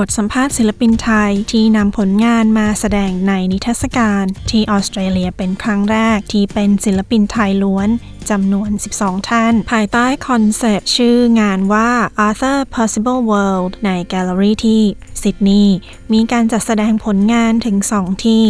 บทสัมภาษณ์ศิลปินไทยที่นำผลงานมาแสดงในนิทรรศการที่ออสเตรเลียเป็นครั้งแรกที่เป็นศิลปินไทยล้วนจำนวน 12 ท่าน ภายใต้คอนเซปต์ชื่องานว่า Other Possible World ในแกลเลอรี่ที่ ซิดนีย์มีการจัดแสดงผลงานถึง 2 ที่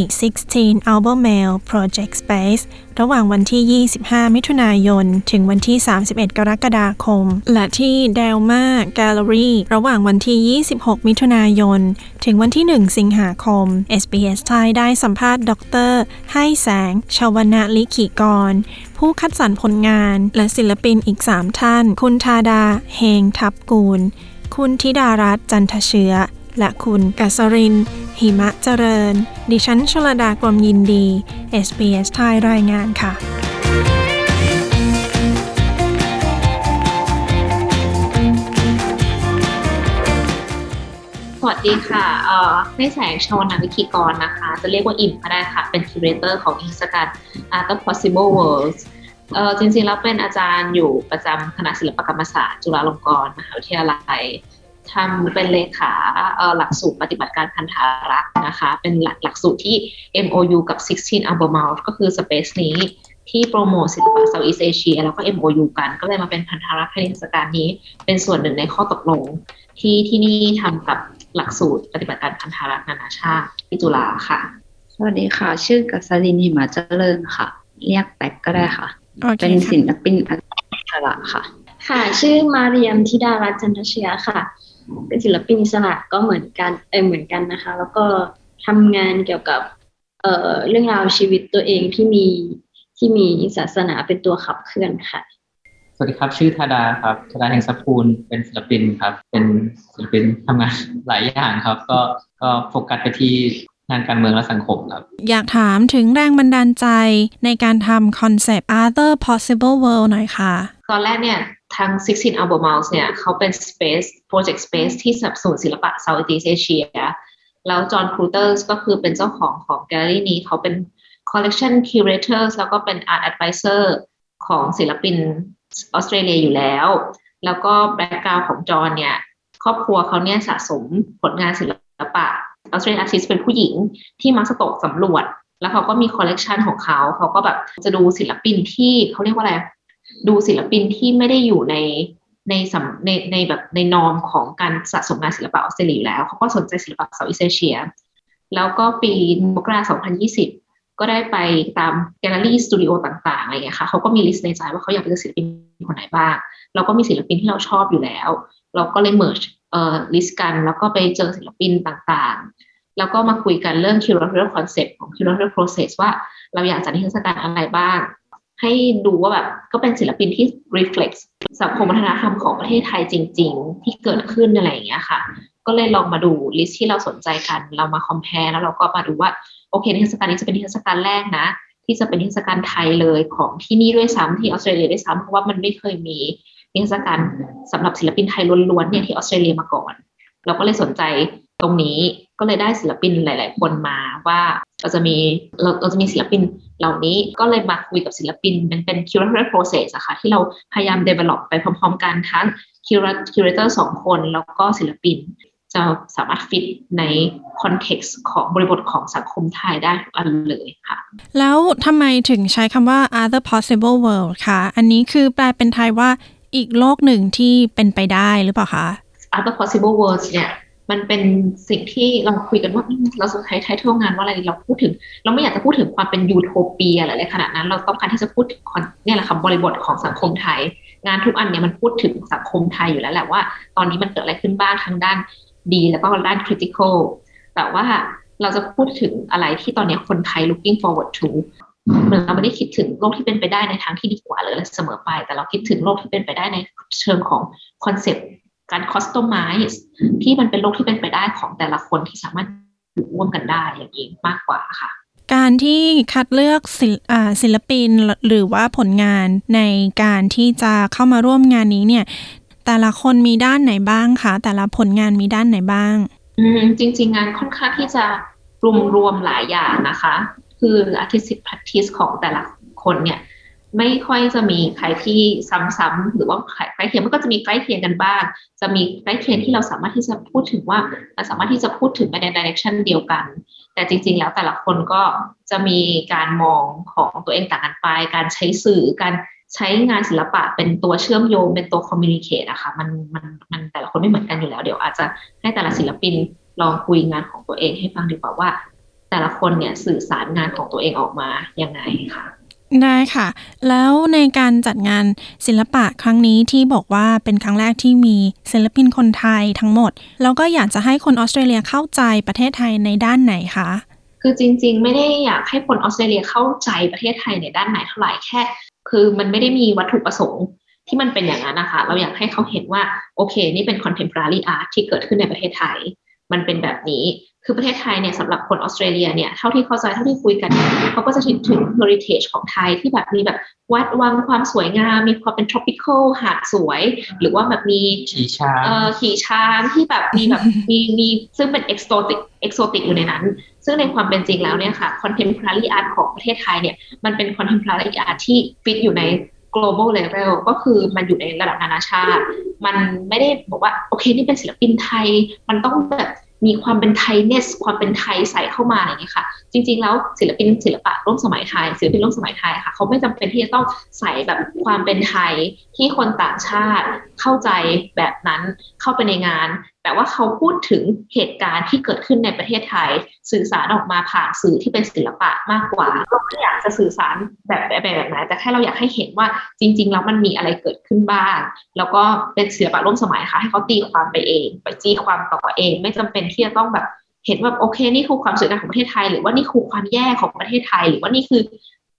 16 Albermarle Project Space ระหว่างวันที่ 25 มิถุนายน ถึงวันที่ 31 กรกฎาคม และที่ Delma Gallery ระหว่างวันที่ 26 มิถุนายน ถึงวันที่ 1 สิงหาคม SBS ไทยได้สัมภาษณ์ดร ให้แสง ชวนาลิขิกร ผู้คัดสรรผลงาน และศิลปินอีก 3 ท่าน คุณทาดา เฮงทับกูล คุณธิดารัตน์จันทเชื้อ และคุณกัสริน หิมะเจริญ ดิฉันชลดากรมยินดี SBS ไทยรายงานค่ะสวัสดีค่ะเอ่อในแสงชาวนาวิคีกรนะคะ จะเรียกว่าอิมก็ได้ค่ะ เป็นคิวเรเตอร์ของอินสการ Art of Possible Worlds เอ่อจริงๆ แล้วเป็นอาจารย์อยู่ประจำคณะศิลปกรรมศาสตร์ จุฬาลงกรณ์มหาวิทยาลัย ทำเป็นเลขาเอ่อหลักสูตรปฏิบัติการพันธารักษ์นะคะ เป็นหลักหลักสูตรที่ MOU กับ 16 Album Mouth ก็คือ Space นี้ที่โปรโมทศิลปะ Southeast Asia แล้วก็ MOU กันก็เลยมาเป็นพันธารักษ์ให้นิทรรศการนี้ เป็นส่วนหนึ่งในข้อตกลง ที่ที่นี่ทำกับหลักสูตรปฏิบัติการพันธารักษ์นานาชาติที่จุฬาค่ะ สวัสดีค่ะ ชื่อกัสลินหิมาเจริญค่ะ เรียกแป๊กก็ได้ค่ะโอเคเป็นค่ะศิลปินอัอิสระค่ะ ค่ะ ชื่อมาเรียมธิดารัตน์จันทเชียค่ะ เป็นศิลปินอิสระก็เหมือนกันเออเหมือนกันนะคะ แล้วก็ทำงานเกี่ยวกับ เอ่อเรื่องราวชีวิตตัวเองที่มีที่มีศาสนาเป็นตัวขับเคลื่อนค่ะ สวัสดีครับ ชื่อธาดาครับธาดา เฮงทรัพย์กูลเป็นศิลปินครับ เป็นศิลปินทำงานหลายอย่างครับ ก็ก็โฟกัสไปที่งานการเมืองและสังคมครับ อยากถามถึงแรงบันดาลใจในการทำคอนเซปต์ Other Possible World หน่อยค่ะ ตอนแรกเนี่ย ทาง16 Album Mouse เนี่ยเขาเป็น Space Project Space ที่สนับสนุนศิลปะ Southeast Asia แล้วจอห์นครูเธอร์สก็คือเป็นเจ้าของของแกลเลอรี่นี้เขาเป็น Collection Curators แล้วก็เป็น Art Advisor ของศิลปินออสเตรเลียอยู่แล้ว แล้วก็ background ของจอห์นเนี่ย ครอบครัวเขาเนี่ยสะสมผลงานศิลปะออสเตรเลีย artist เป็นผู้หญิงที่มักจะตกสำรวจ แล้วเขาก็มีคอลเลกชันของเขา เขาก็แบบจะดูศิลปินที่เขาเรียกว่าอะไร ดูศิลปินที่ไม่ได้อยู่ในในสในในแบบใน norm ของการสะสมงานศิลปะออสเตรเลียอยู่แล้ว เขาก็สนใจศิลปะ Southeast Asia แล้วก็ปีมกราคม2020ก็ได้ไปตามแกลเลอรี่สตูดิโอต่างๆอะไรเงี้ยค่ะเขาก็มี list ในใจว่าเขาอยากเป็นศิลปินคนไหนบ้าง เราก็มีศิลปินที่เราชอบอยู่แล้ว เราก็เลย merge เอ่อ list กัน แล้วก็ไปเจอศิลปินต่างๆ แล้วก็มาคุยกันเรื่อง curatorial concept ของ curatorial process ว่าเราอยากจัดนิทรรศการอะไรบ้าง ให้ดูว่าแบบก็เป็นศิลปินที่ reflect สังคมวัฒนธรรมของประเทศไทยจริง ๆ ที่เกิดขึ้นอะไรอย่างเงี้ยค่ะ ก็เลยลองมาดู list ที่เราสนใจกัน เรามา compare แล้วเราก็มาดูว่าโอเคนิทรรศการนี้จะเป็นนิทรรศการแรกนะ ที่จะเป็นนิทรรศการไทยเลยของที่นี่ด้วยซ้ำที่ออสเตรเลียด้วยซ้ำเพราะว่ามันไม่เคยมีนิทรรศการสำหรับศิลปินไทยล้วนๆเนี่ยที่ออสเตรเลียมาก่อน เราก็เลยสนใจตรงนี้ก็เลยได้ศิลปินหลาย ๆ คนมาว่า เราจะมีเราเราจะมีศิลปินเหล่านี้ก็เลยมาคุยกับศิลปินเป็นเป็น curatorial process อะค่ะที่เราพยายาม develop ไปพร้อมๆกันทั้ง curator curator สองคนแล้วก็ศิลปิน จะสามารถฟิตใน context ของบริบทของสังคมไทยได้ทุกอันเลยค่ะ แล้วทำไมถึงใช้คำว่า Other Possible World คะอันนี้คือแปลเป็นไทยว่าอีกโลกหนึ่งที่เป็นไปได้หรือเปล่าคะ Other Possible Worlds เนี่ย มันเป็นสิ่งที่เราคุยกันว่าเราจะใช้ title งานว่าอะไรเราพูดถึง เราไม่อยากจะพูดถึงความเป็นยูโทเปียอะไรขนาดนั้น เราต้องการที่จะพูดถึงเนี่ยแหละค่ะบริบทของสังคมไทย งานทุกอันเนี่ยมันพูดถึงสังคมไทยอยู่แล้วแหละว่า ตอนนี้มันเกิดอะไรขึ้นบ้างทั้งด้านดี แล้วก็ด้าน critical แต่ว่าเราจะพูดถึงอะไรที่ตอนนี้คนไทย looking forward to เหมือนเราไม่ได้คิดถึงโลกที่เป็นไปได้ในทางที่ดีกว่าเลยเสมอไป แต่เราคิดถึงโลกที่เป็นไปได้ในเชิงของ concept การ customize ที่มันเป็นโลกที่เป็นไปได้ของแต่ละคนที่สามารถอยู่ร่วมกันได้อย่างนี้มากกว่าค่ะ การที่คัดเลือกศิลอ่าศิลปินหรือว่าผลงานในการที่จะเข้ามาร่วมงานนี้เนี่ย แต่ละคนมีด้านไหนบ้างคะแต่ละผลงานมีด้านไหนบ้าง อืมจริง ๆ งานค่อนข้างที่จะรวมรวมๆหลายอย่างนะคะ คือ artistic practice ของแต่ละคนเนี่ย ไม่ค่อยจะมีใครที่ซ้ำๆหรือว่าใกล้เคียงมันก็จะมีใกล้เคียงกันบ้าง จะมีใกล้เคียงที่เราสามารถที่จะพูดถึงว่าเราสามารถที่จะพูดถึงไปใน direction เดียวกัน แต่จริง ๆ แล้วแต่ละคนก็จะมีการมองของตัวเองต่างกันไป การใช้สื่อการใช้งานศิลปะเป็นตัวเชื่อมโยงเป็นตัว communicate อะค่ะมันมันมันแต่ละคนไม่เหมือนกันอยู่แล้ว เดี๋ยวอาจจะให้แต่ละศิลปินลองคุยงานของตัวเองให้ฟังดีกว่าว่า แต่ละคนเนี่ยสื่อสารงานของตัวเองออกมายังไงค่ะ ได้ค่ะ แล้วในการจัดงานศิลปะครั้งนี้ที่บอกว่าเป็นครั้งแรกที่มีศิลปินคนไทยทั้งหมด แล้วก็อยากจะให้คนออสเตรเลียเข้าใจประเทศไทยในด้านไหนคะ คือจริงๆ ไม่ได้อยากให้คนออสเตรเลียเข้าใจประเทศไทยในด้านไหนเท่าไหร่แค่ คือมันไม่ได้มีวัตถุประสงค์ที่มันเป็นอย่างนั้นนะคะ เราอยากให้เขาเห็นว่า โอเค นี่เป็น contemporary art ที่เกิดขึ้นในประเทศไทย มันเป็นแบบนี้ คือประเทศไทยเนี่ยสำหรับคนออสเตรเลียเนี่ยเท่าที่เข้าใจเท่าที่คุยกันเนี่ยเขาก็จะถึงถึง heritage ของไทยที่แบบมีแบบวัดวังความสวยงาม มีความเป็น tropical หาดสวย หรือว่าแบบมีขี่ช้างเอ่อขี่ช้างที่แบบมีแบบมีมีซึ่งเป็น exotic exotic อยู่ในนั้น ซึ่งในความเป็นจริงแล้วเนี่ยค่ะ contemporary art ของประเทศไทยเนี่ยมันเป็น contemporary art ที่ฟิตอยู่ใน global level ก็คือมันอยู่ในระดับนานาชาติ มันไม่ได้บอกว่า โอเค นี่เป็นศิลปินไทย มันต้องแบบ มีความเป็นไทยเนสความเป็นไทยใส่เข้ามาอะไรอย่างเงี้ยค่ะ จริง ๆ แล้วศิลปินศิลปะร่วมสมัยไทยศิลปินร่วมสมัยไทยค่ะเขาไม่จำเป็นที่จะต้องใส่แบบความเป็นไทยที่คนต่างชาติเข้าใจแบบนั้นเข้าไปในงาน แต่ว่าเขาพูดถึงเหตุการณ์ที่เกิดขึ้นในประเทศไทย สื่อสารออกมาผ่านสื่อที่เป็นศิลปะมากกว่าเราไม่อยากจะสื่อสารแบบแบบแบบไหนแต่แค่เราอยากให้เห็นว่าจริง ๆ แล้วมันมีอะไรเกิดขึ้นบ้าง แล้วก็เป็นศิลปะร่วมสมัยค่ะให้เขาตีความไปเอง ไปจี้ความต่อเอง ไม่จำเป็นที่จะต้องแบบเห็นว่าโอเคนี่คือความสวยงามของประเทศไทย หรือว่านี่คือความแย่ของประเทศไทย หรือว่านี่คือ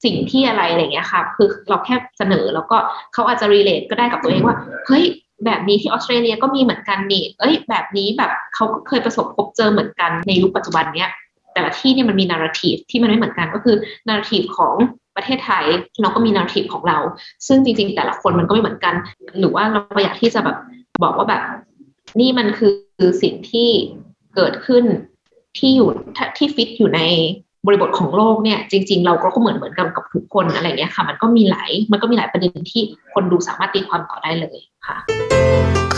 สิ่งที่อะไรอะไรเงี้ยค่ะ คือเราแค่เสนอแล้วก็เขาอาจจะ relate ก็ได้กับตัวเองว่าเฮ้ย แบบนี้ที่ออสเตรเลียก็มีเหมือนกันนี่ เอ้ย แบบนี้แบบเขาก็เคยประสบพบเจอเหมือนกันในยุคปัจจุบันเนี้ย แต่ละที่เนี่ยมันมีนาราทีฟที่มันไม่เหมือนกันก็คือนาราทีฟของประเทศไทยเราก็มีนาราทีฟของเรา ซึ่งจริง ๆ แต่ละคนมันก็ไม่เหมือนกัน หรือว่าเราอยากที่จะแบบบอกว่าแบบ นี่มันคือสิ่งที่เกิดขึ้นที่อยู่ที่ฟิตอยู่ใน บริบทของโลกเนี่ยจริง ๆ เราก็เหมือนเหมือนกันกับทุกคนอะไรเงี้ยค่ะ มันก็มีหลายมันก็มีหลายประเด็นที่คนดูสามารถตีความต่อได้เลยค่ะ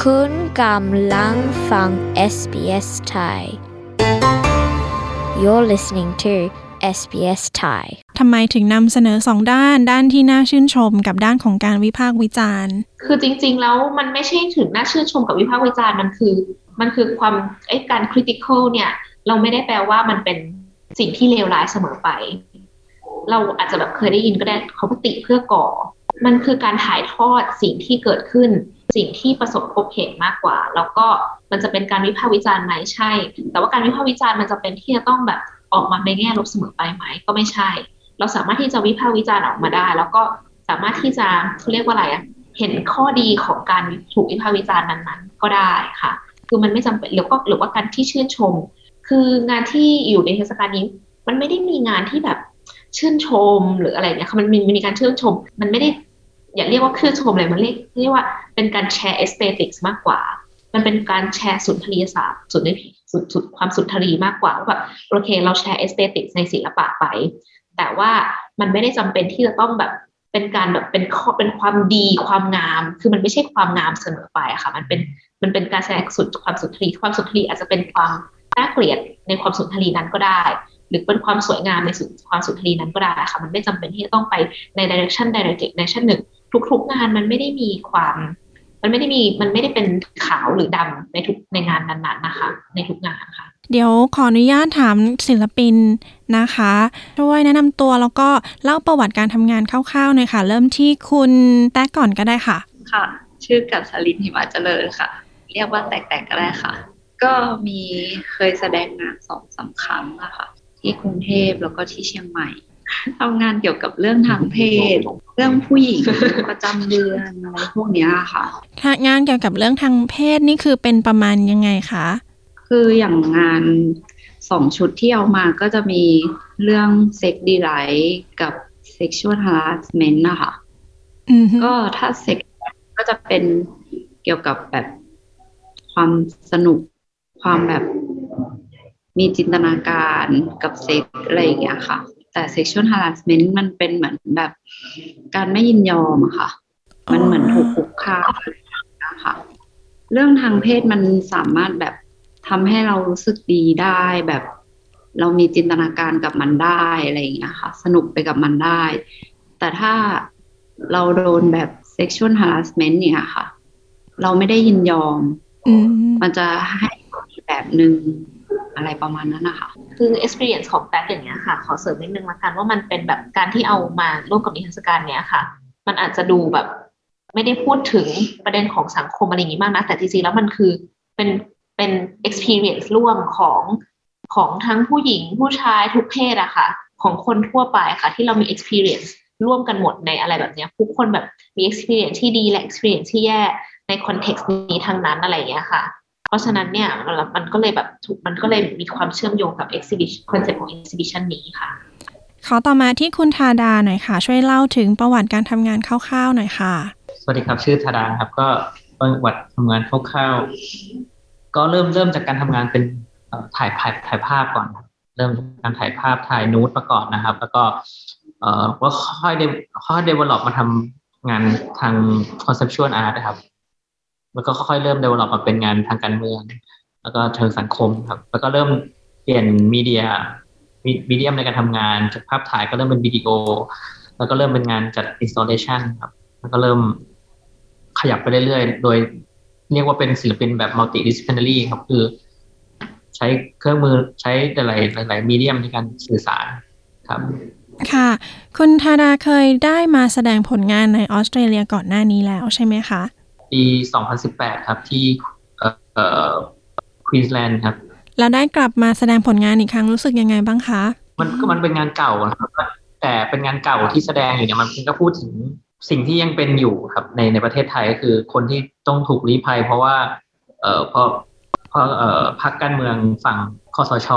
คุณกำลังฟัง SBS Thai You're listening to SBS Thai ทำไมถึงนำเสนอสองด้านด้านที่น่าชื่นชมกับด้านของการวิพากษ์วิจารณ์ คือจริง ๆ แล้วมันไม่ใช่ถึงน่าชื่นชมกับวิพากษ์วิจารณ์มันคือ มันคือความไอ้การ critical เนี่ย เราไม่ได้แปลว่ามันเป็น สิ่งที่เลวร้ายเสมอไป เราอาจจะแบบเคยได้ยินก็ได้เขาปติเพื่อก่อ มันคือการถ่ายทอดสิ่งที่เกิดขึ้น สิ่งที่ประสบพบเห็นมากกว่า แล้วก็มันจะเป็นการวิพากษ์วิจารณ์ไหมใช่ แต่ว่าการวิพากษ์วิจารณ์มันจะเป็นที่จะต้องแบบออกมาในแง่ลบเสมอไปไหมก็ไม่ใช่ เราสามารถที่จะวิพากษ์วิจารณ์ออกมาได้ แล้วก็สามารถที่จะเขาเรียกว่าอะไรอะเห็นข้อดีของการถูกวิพากษ์วิจารณ์นั้นๆ ก็ได้ค่ะ คือมันไม่จำเป็นหรือก็หรือว่าการที่ชื่นชม คืองานที่อยู่ในเทศกาลนี้ มันไม่ได้มีงานที่แบบชื่นชมหรืออะไรเนี่ยมันมีมีการชื่นชม มันไม่ได้อย่าเรียกว่าชื่นชมเลยมันเรียกเรียกว่าเป็นการแชร์ aesthetics มากกว่า มันเป็นการแชร์สุนทรียศาสตร์สุนทรีสุดสุดความสุนทรีมากกว่าว่าแบบโอเค เราแชร์ aesthetics ในศิลปะไป แต่ว่ามันไม่ได้จำเป็นที่จะต้องแบบเป็นการแบบเป็นข้อเป็นความดีความงาม คือมันไม่ใช่ความงามเสมอไปอะค่ะ มันเป็นมันเป็นการแสดงสุดความสุนทรีความสุนทรีอาจจะเป็นความ น่าเกลียดในความสุนทรีนั้นก็ได้ หรือเป็นความสวยงามในสุดความสุนทรีนั้นก็ได้ค่ะ มันไม่จำเป็นที่จะต้องไปใน direction ใด direction หนึ่งทุก ๆ งานมันไม่ได้มีความ มันไม่ได้มีมันไม่ได้เป็นขาวหรือดำในทุกในงานนั้นๆนะคะ ในทุกงานค่ะ เดี๋ยวขออนุญาตถามศิลปินนะคะช่วยแนะนำตัวแล้วก็เล่าประวัติการทำงานคร่าวๆหน่อยค่ะ เริ่มที่คุณแต๊กก่อนก็ได้ค่ะ ค่ะ ชื่อกับสลินหิมาเจริญค่ะ เรียกว่าแตกๆก็ได้ค่ะ ก็มีเคยแสดงงานสองสามครั้งอะค่ะ ที่กรุงเทพแล้วก็ที่เชียงใหม่ทำงานเกี่ยวกับเรื่องทางเพศ เรื่องผู้หญิงประจำเดือนอะไรพวกเนี้ยค่ะค่ะงานเกี่ยวกับเรื่องทางเพศนี่คือเป็นประมาณยังไงคะคืออย่างงานสองชุดที่เอามาก็จะมีเรื่องเซ็กดีไลท์กับ sexual harassment นะคะอือฮึก็ถ้าเซ็กก็จะเป็นเกี่ยวกับแบบความสนุก ความแบบมีจินตนาการกับเซ็กอะไรอย่างเงี้ยค่ะ แต่ sexual harassment มันเป็นเหมือนแบบการไม่ยินยอมอะค่ะ มันเหมือนถูกคุกคามนะคะเรื่องทางเพศมันสามารถแบบทำให้เรารู้สึกดีได้แบบ เรามีจินตนาการกับมันได้อะไรอย่างเงี้ยค่ะ สนุกไปกับมันได้ แต่ถ้าเราโดนแบบ sexual harassment เนี่ยค่ะ เราไม่ได้ยินยอมอืมมันจะให้อีก แบบหนึ่งอะไรประมาณนั้นนะคะคือ experience ของแบ็คอย่างเงี้ยค่ะ ขอเสริมนิดนึงละกันว่ามันเป็นแบบการที่เอามาร่วมกับนิทรรศการเนี้ยค่ะ มันอาจจะดูแบบ ไม่ได้พูดถึงประเด็นของสังคมอะไรอย่างงี้มากนะแต่จริงๆแล้วมันคือเป็นเป็น experience ร่วมของของทั้งผู้หญิงผู้ชายทุกเพศอะค่ะ ของคนทั่วไปค่ะ ที่เรามี experience ร่วมกันหมดในอะไรแบบเนี้ยทุกคนแบบมี experience ที่ดีและ experience ที่แย่ใน context นี้ทั้งนั้นอะไรอย่างเงี้ยค่ะ เพราะฉะนั้นเนี่ยมันมันก็เลยแบบถูกมันก็เลยมีความเชื่อมโยงกับ exhibition concept ของ exhibition นี้ค่ะขอต่อมาที่คุณธาดาหน่อยค่ะ ช่วยเล่าถึงประวัติการทำงานคร่าวๆหน่อยค่ะ สวัสดีครับชื่อธาดาครับก็ประวัติทำงานคร่าวๆก็เริ่มเริ่มจากการทำงานเป็นเอ่อถ่ายถ่ายถ่ายภาพก่อนครับเริ่มจากการถ่ายภาพถ่ายนูดมาก่อนนะครับ แล้วก็เอ่อก็ค่อยเดค่อยเดเวลลอปมาทำงานทาง conceptual art นะครับ แล้วก็ค่อยๆเริ่มเดเวลลอปมาเป็นงานทางการเมือง แล้วก็เชิงสังคมครับ แล้วก็เริ่มเปลี่ยนมีเดียมีเดียมในการทำงานจากภาพถ่ายก็เริ่มเป็นวิดีโอ แล้วก็เริ่มเป็นงานจัด installation ครับ แล้วก็เริ่มขยับไปเรื่อยๆ โดยเรียกว่าเป็นศิลปินแบบ multidisciplinary ครับ คือใช้เครื่องมือใช้หลายๆหลายๆมีเดียมในการสื่อสารครับ ค่ะ คุณทาดาเคยได้มาแสดงผลงานในออสเตรเลียก่อนหน้านี้แล้วใช่ไหมคะ ปี 2018 ครับที่เอ่อเอ่อควีนสแลนด์ครับ แล้วได้กลับมาแสดงผลงานอีกครั้งรู้สึกยังไงบ้างคะ มันก็มันเป็นงานเก่านะครับแต่เป็นงานเก่าที่แสดงอยู่เนี่ยมันก็พูดถึงสิ่งที่ยังเป็นอยู่ครับ ในในประเทศไทยก็คือคนที่ต้องถูกลี้ภัย เพราะว่า เอ่อพอพอเอ่อพรรคการเมืองฝั่งคสช.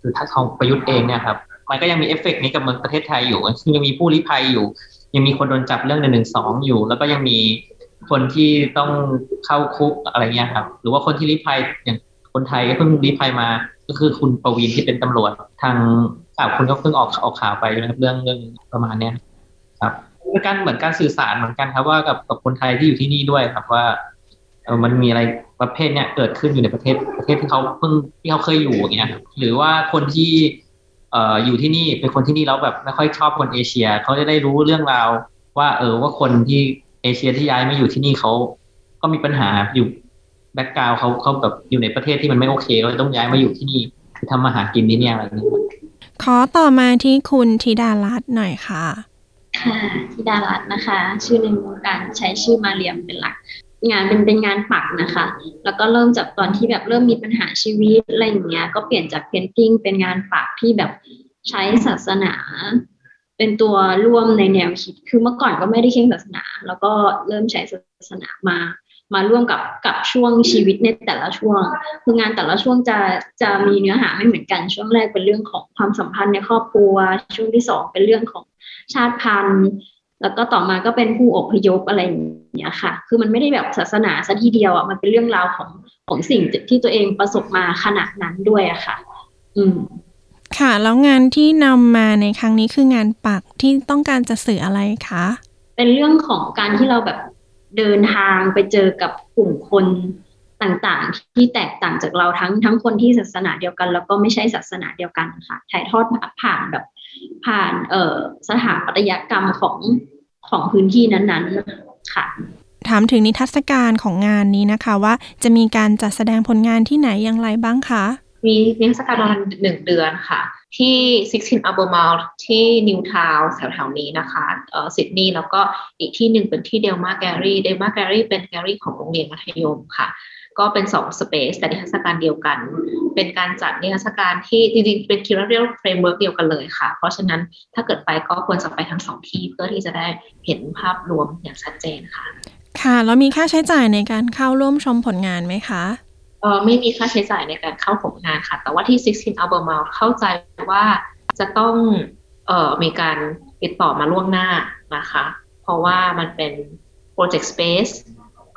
หรือพรรคของประยุทธ์เองเนี่ยครับมันก็ยังมีเอฟเฟกต์นี้กับการเมืองประเทศไทยอยู่ซึ่งยังมีผู้ลี้ภัยอยู่ ยังมีคนโดนจับเรื่องหนึ่งหนึ่งสองอยู่ แล้วก็ยังมี คนที่ต้องเข้าคุกอะไรเงี้ยครับ หรือว่าคนที่ลี้ภัยอย่างคนไทยก็เพิ่งลี้ภัยมา ก็คือคุณประวินที่เป็นตำรวจ ทางข่าวคุณก็เพิ่งออกออกข่าวไปนะครับเรื่องเรื่องประมาณเนี้ยครับเป็นการเหมือนการสื่อสารเหมือนกันครับว่ากับกับคนไทยที่อยู่ที่นี่ด้วยครับว่ามันมีอะไรประเภทเนี้ยเกิดขึ้นอยู่ในประเทศประเทศที่เขาเพิ่งที่เขาเคยอยู่อย่างเงี้ยหรือว่าคนที่เอ่ออยู่ที่นี่เป็นคนที่นี่แล้วแบบไม่ค่อยชอบคนเอเชีย เขาจะได้รู้เรื่องราวว่า เออว่าคนที่ เอเชียที่ย้ายมาอยู่ที่นี่เขาก็มีปัญหาอยู่แบ็กกราวเขาเขาแบบอยู่ในประเทศที่มันไม่โอเคก็เลยต้องย้ายมาอยู่ที่นี่คือทำมาหากินที่เนี่ยอะไรอย่างเงี้ยขอต่อมาที่คุณธิดารัตน์หน่อยค่ะ ค่ะที่ดารัตน์นะคะ ชื่อในวงการใช้ชื่อมาเรียมเป็นหลัก งานเป็นเป็นงานปักนะคะ แล้วก็เริ่มจากตอนที่แบบเริ่มมีปัญหาชีวิตอะไรอย่างเงี้ย ก็เปลี่ยนจากเพนติ้งเป็นงานปักที่แบบใช้ศาสนา เป็นตัวร่วมในแนวคิด คือเมื่อก่อนก็ไม่ได้เข่งศาสนา แล้วก็เริ่มใช้ศาสนามา มาร่วมกับกับช่วงชีวิตในแต่ละช่วง คืองานแต่ละช่วงจะจะมีเนื้อหาไม่เหมือนกัน ช่วงแรกเป็นเรื่องของความสัมพันธ์ในครอบครัว ช่วงที่สองเป็นเรื่องของชาติพันธุ์แล้วก็ต่อมาก็เป็นผู้อพยพอะไรอย่างเงี้ยค่ะ คือมันไม่ได้แบบศาสนาซะทีเดียวอะ มันเป็นเรื่องราวของของสิ่งที่ตัวเองประสบมาขนาดนั้นด้วยอะค่ะ อืม ค่ะแล้วงานที่นำมาในครั้งนี้คืองานปักที่ต้องการจะสื่ออะไรคะเป็นเรื่องของการที่เราแบบเดินทางไปเจอกับกลุ่มคนต่างๆ ที่แตกต่างจากเราทั้งทั้งคนที่ศาสนาเดียวกัน แล้วก็ไม่ใช่ศาสนาเดียวกันค่ะถ่ายทอดผ่านแบบผ่านเอ่อสถาปัตยกรรมของของพื้นที่นั้นๆค่ะ ถามถึงนิทรรศการของงานนี้นะคะว่าจะมีการจัดแสดงผลงานที่ไหนอย่างไรบ้างคะ มีนิทรรศการประมาณหนึ่งเดือนค่ะ ที่ 16 Albemarle ที่นิวทาวน์แถวๆนี้นะคะเอ่อซิดนีย์แล้วก็อีกที่หนึ่งเป็นที่เดลมาแกรี่เดลมาแกรี่เป็นแกรี่ของโรงเรียนมัธยมค่ะ ก็เป็นสองสเปซแต่นิทรรศการเดียวกัน เป็นการจัดนิทรรศการที่จริงๆเป็น curatorial framework เดียวกันเลยค่ะ เพราะฉะนั้นถ้าเกิดไปก็ควรจะไปทั้งสองที่เพื่อที่จะได้เห็นภาพรวมอย่างชัดเจนค่ะ ค่ะแล้วมีค่าใช้จ่ายในการเข้าร่วมชมผลงานไหมคะ เออไม่มีค่าใช้จ่ายในการเข้าผลงานค่ะ แต่ว่าที่ 16 Albemarle เข้าใจว่าจะต้องเออมีการติดต่อมาล่วงหน้านะคะ เพราะว่ามันเป็น Project Space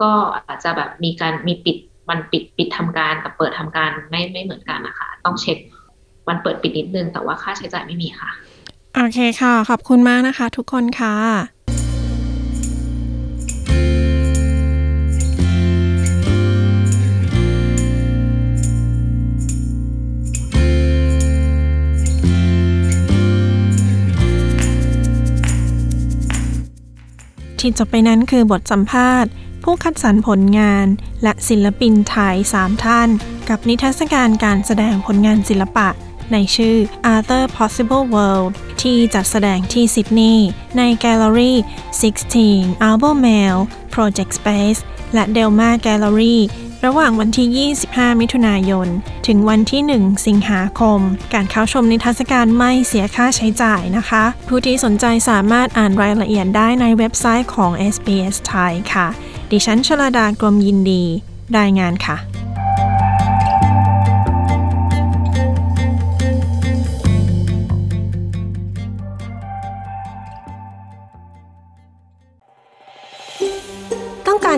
ก็อาจจะแบบมีการมีปิดวันปิดปิดทำการกับเปิดทำการไม่ไม่เหมือนกันนะคะ ต้องเช็ควันเปิดปิดนิดนึง แต่ว่าค่าใช้จ่ายไม่มีค่ะ โอเคค่ะ ขอบคุณมากนะคะ ทุกคนค่ะ ที่จบไปนั้นคือบทสัมภาษณ์ ผู้คัดสรรผลงาน และศิลปินไทย 3 ท่าน กับนิทรรศการการแสดงผลงานศิลปะ ในชื่อ Other Possible World ที่จัดแสดงที่ซิดนีย์ในแกลเลอรี่ 16 Albert Mail Project Space และ Delma Gallery ระหว่างวันที่ 25 มิถุนายน ถึงวันที่ 1 สิงหาคม การเข้าชมนิทรรศการไม่เสียค่าใช้จ่ายนะคะ ผู้ที่สนใจสามารถอ่านรายละเอียดได้ในเว็บไซต์ของ SBS ไทยค่ะ ดิฉันชลาดากรมยินดี รายงานค่ะ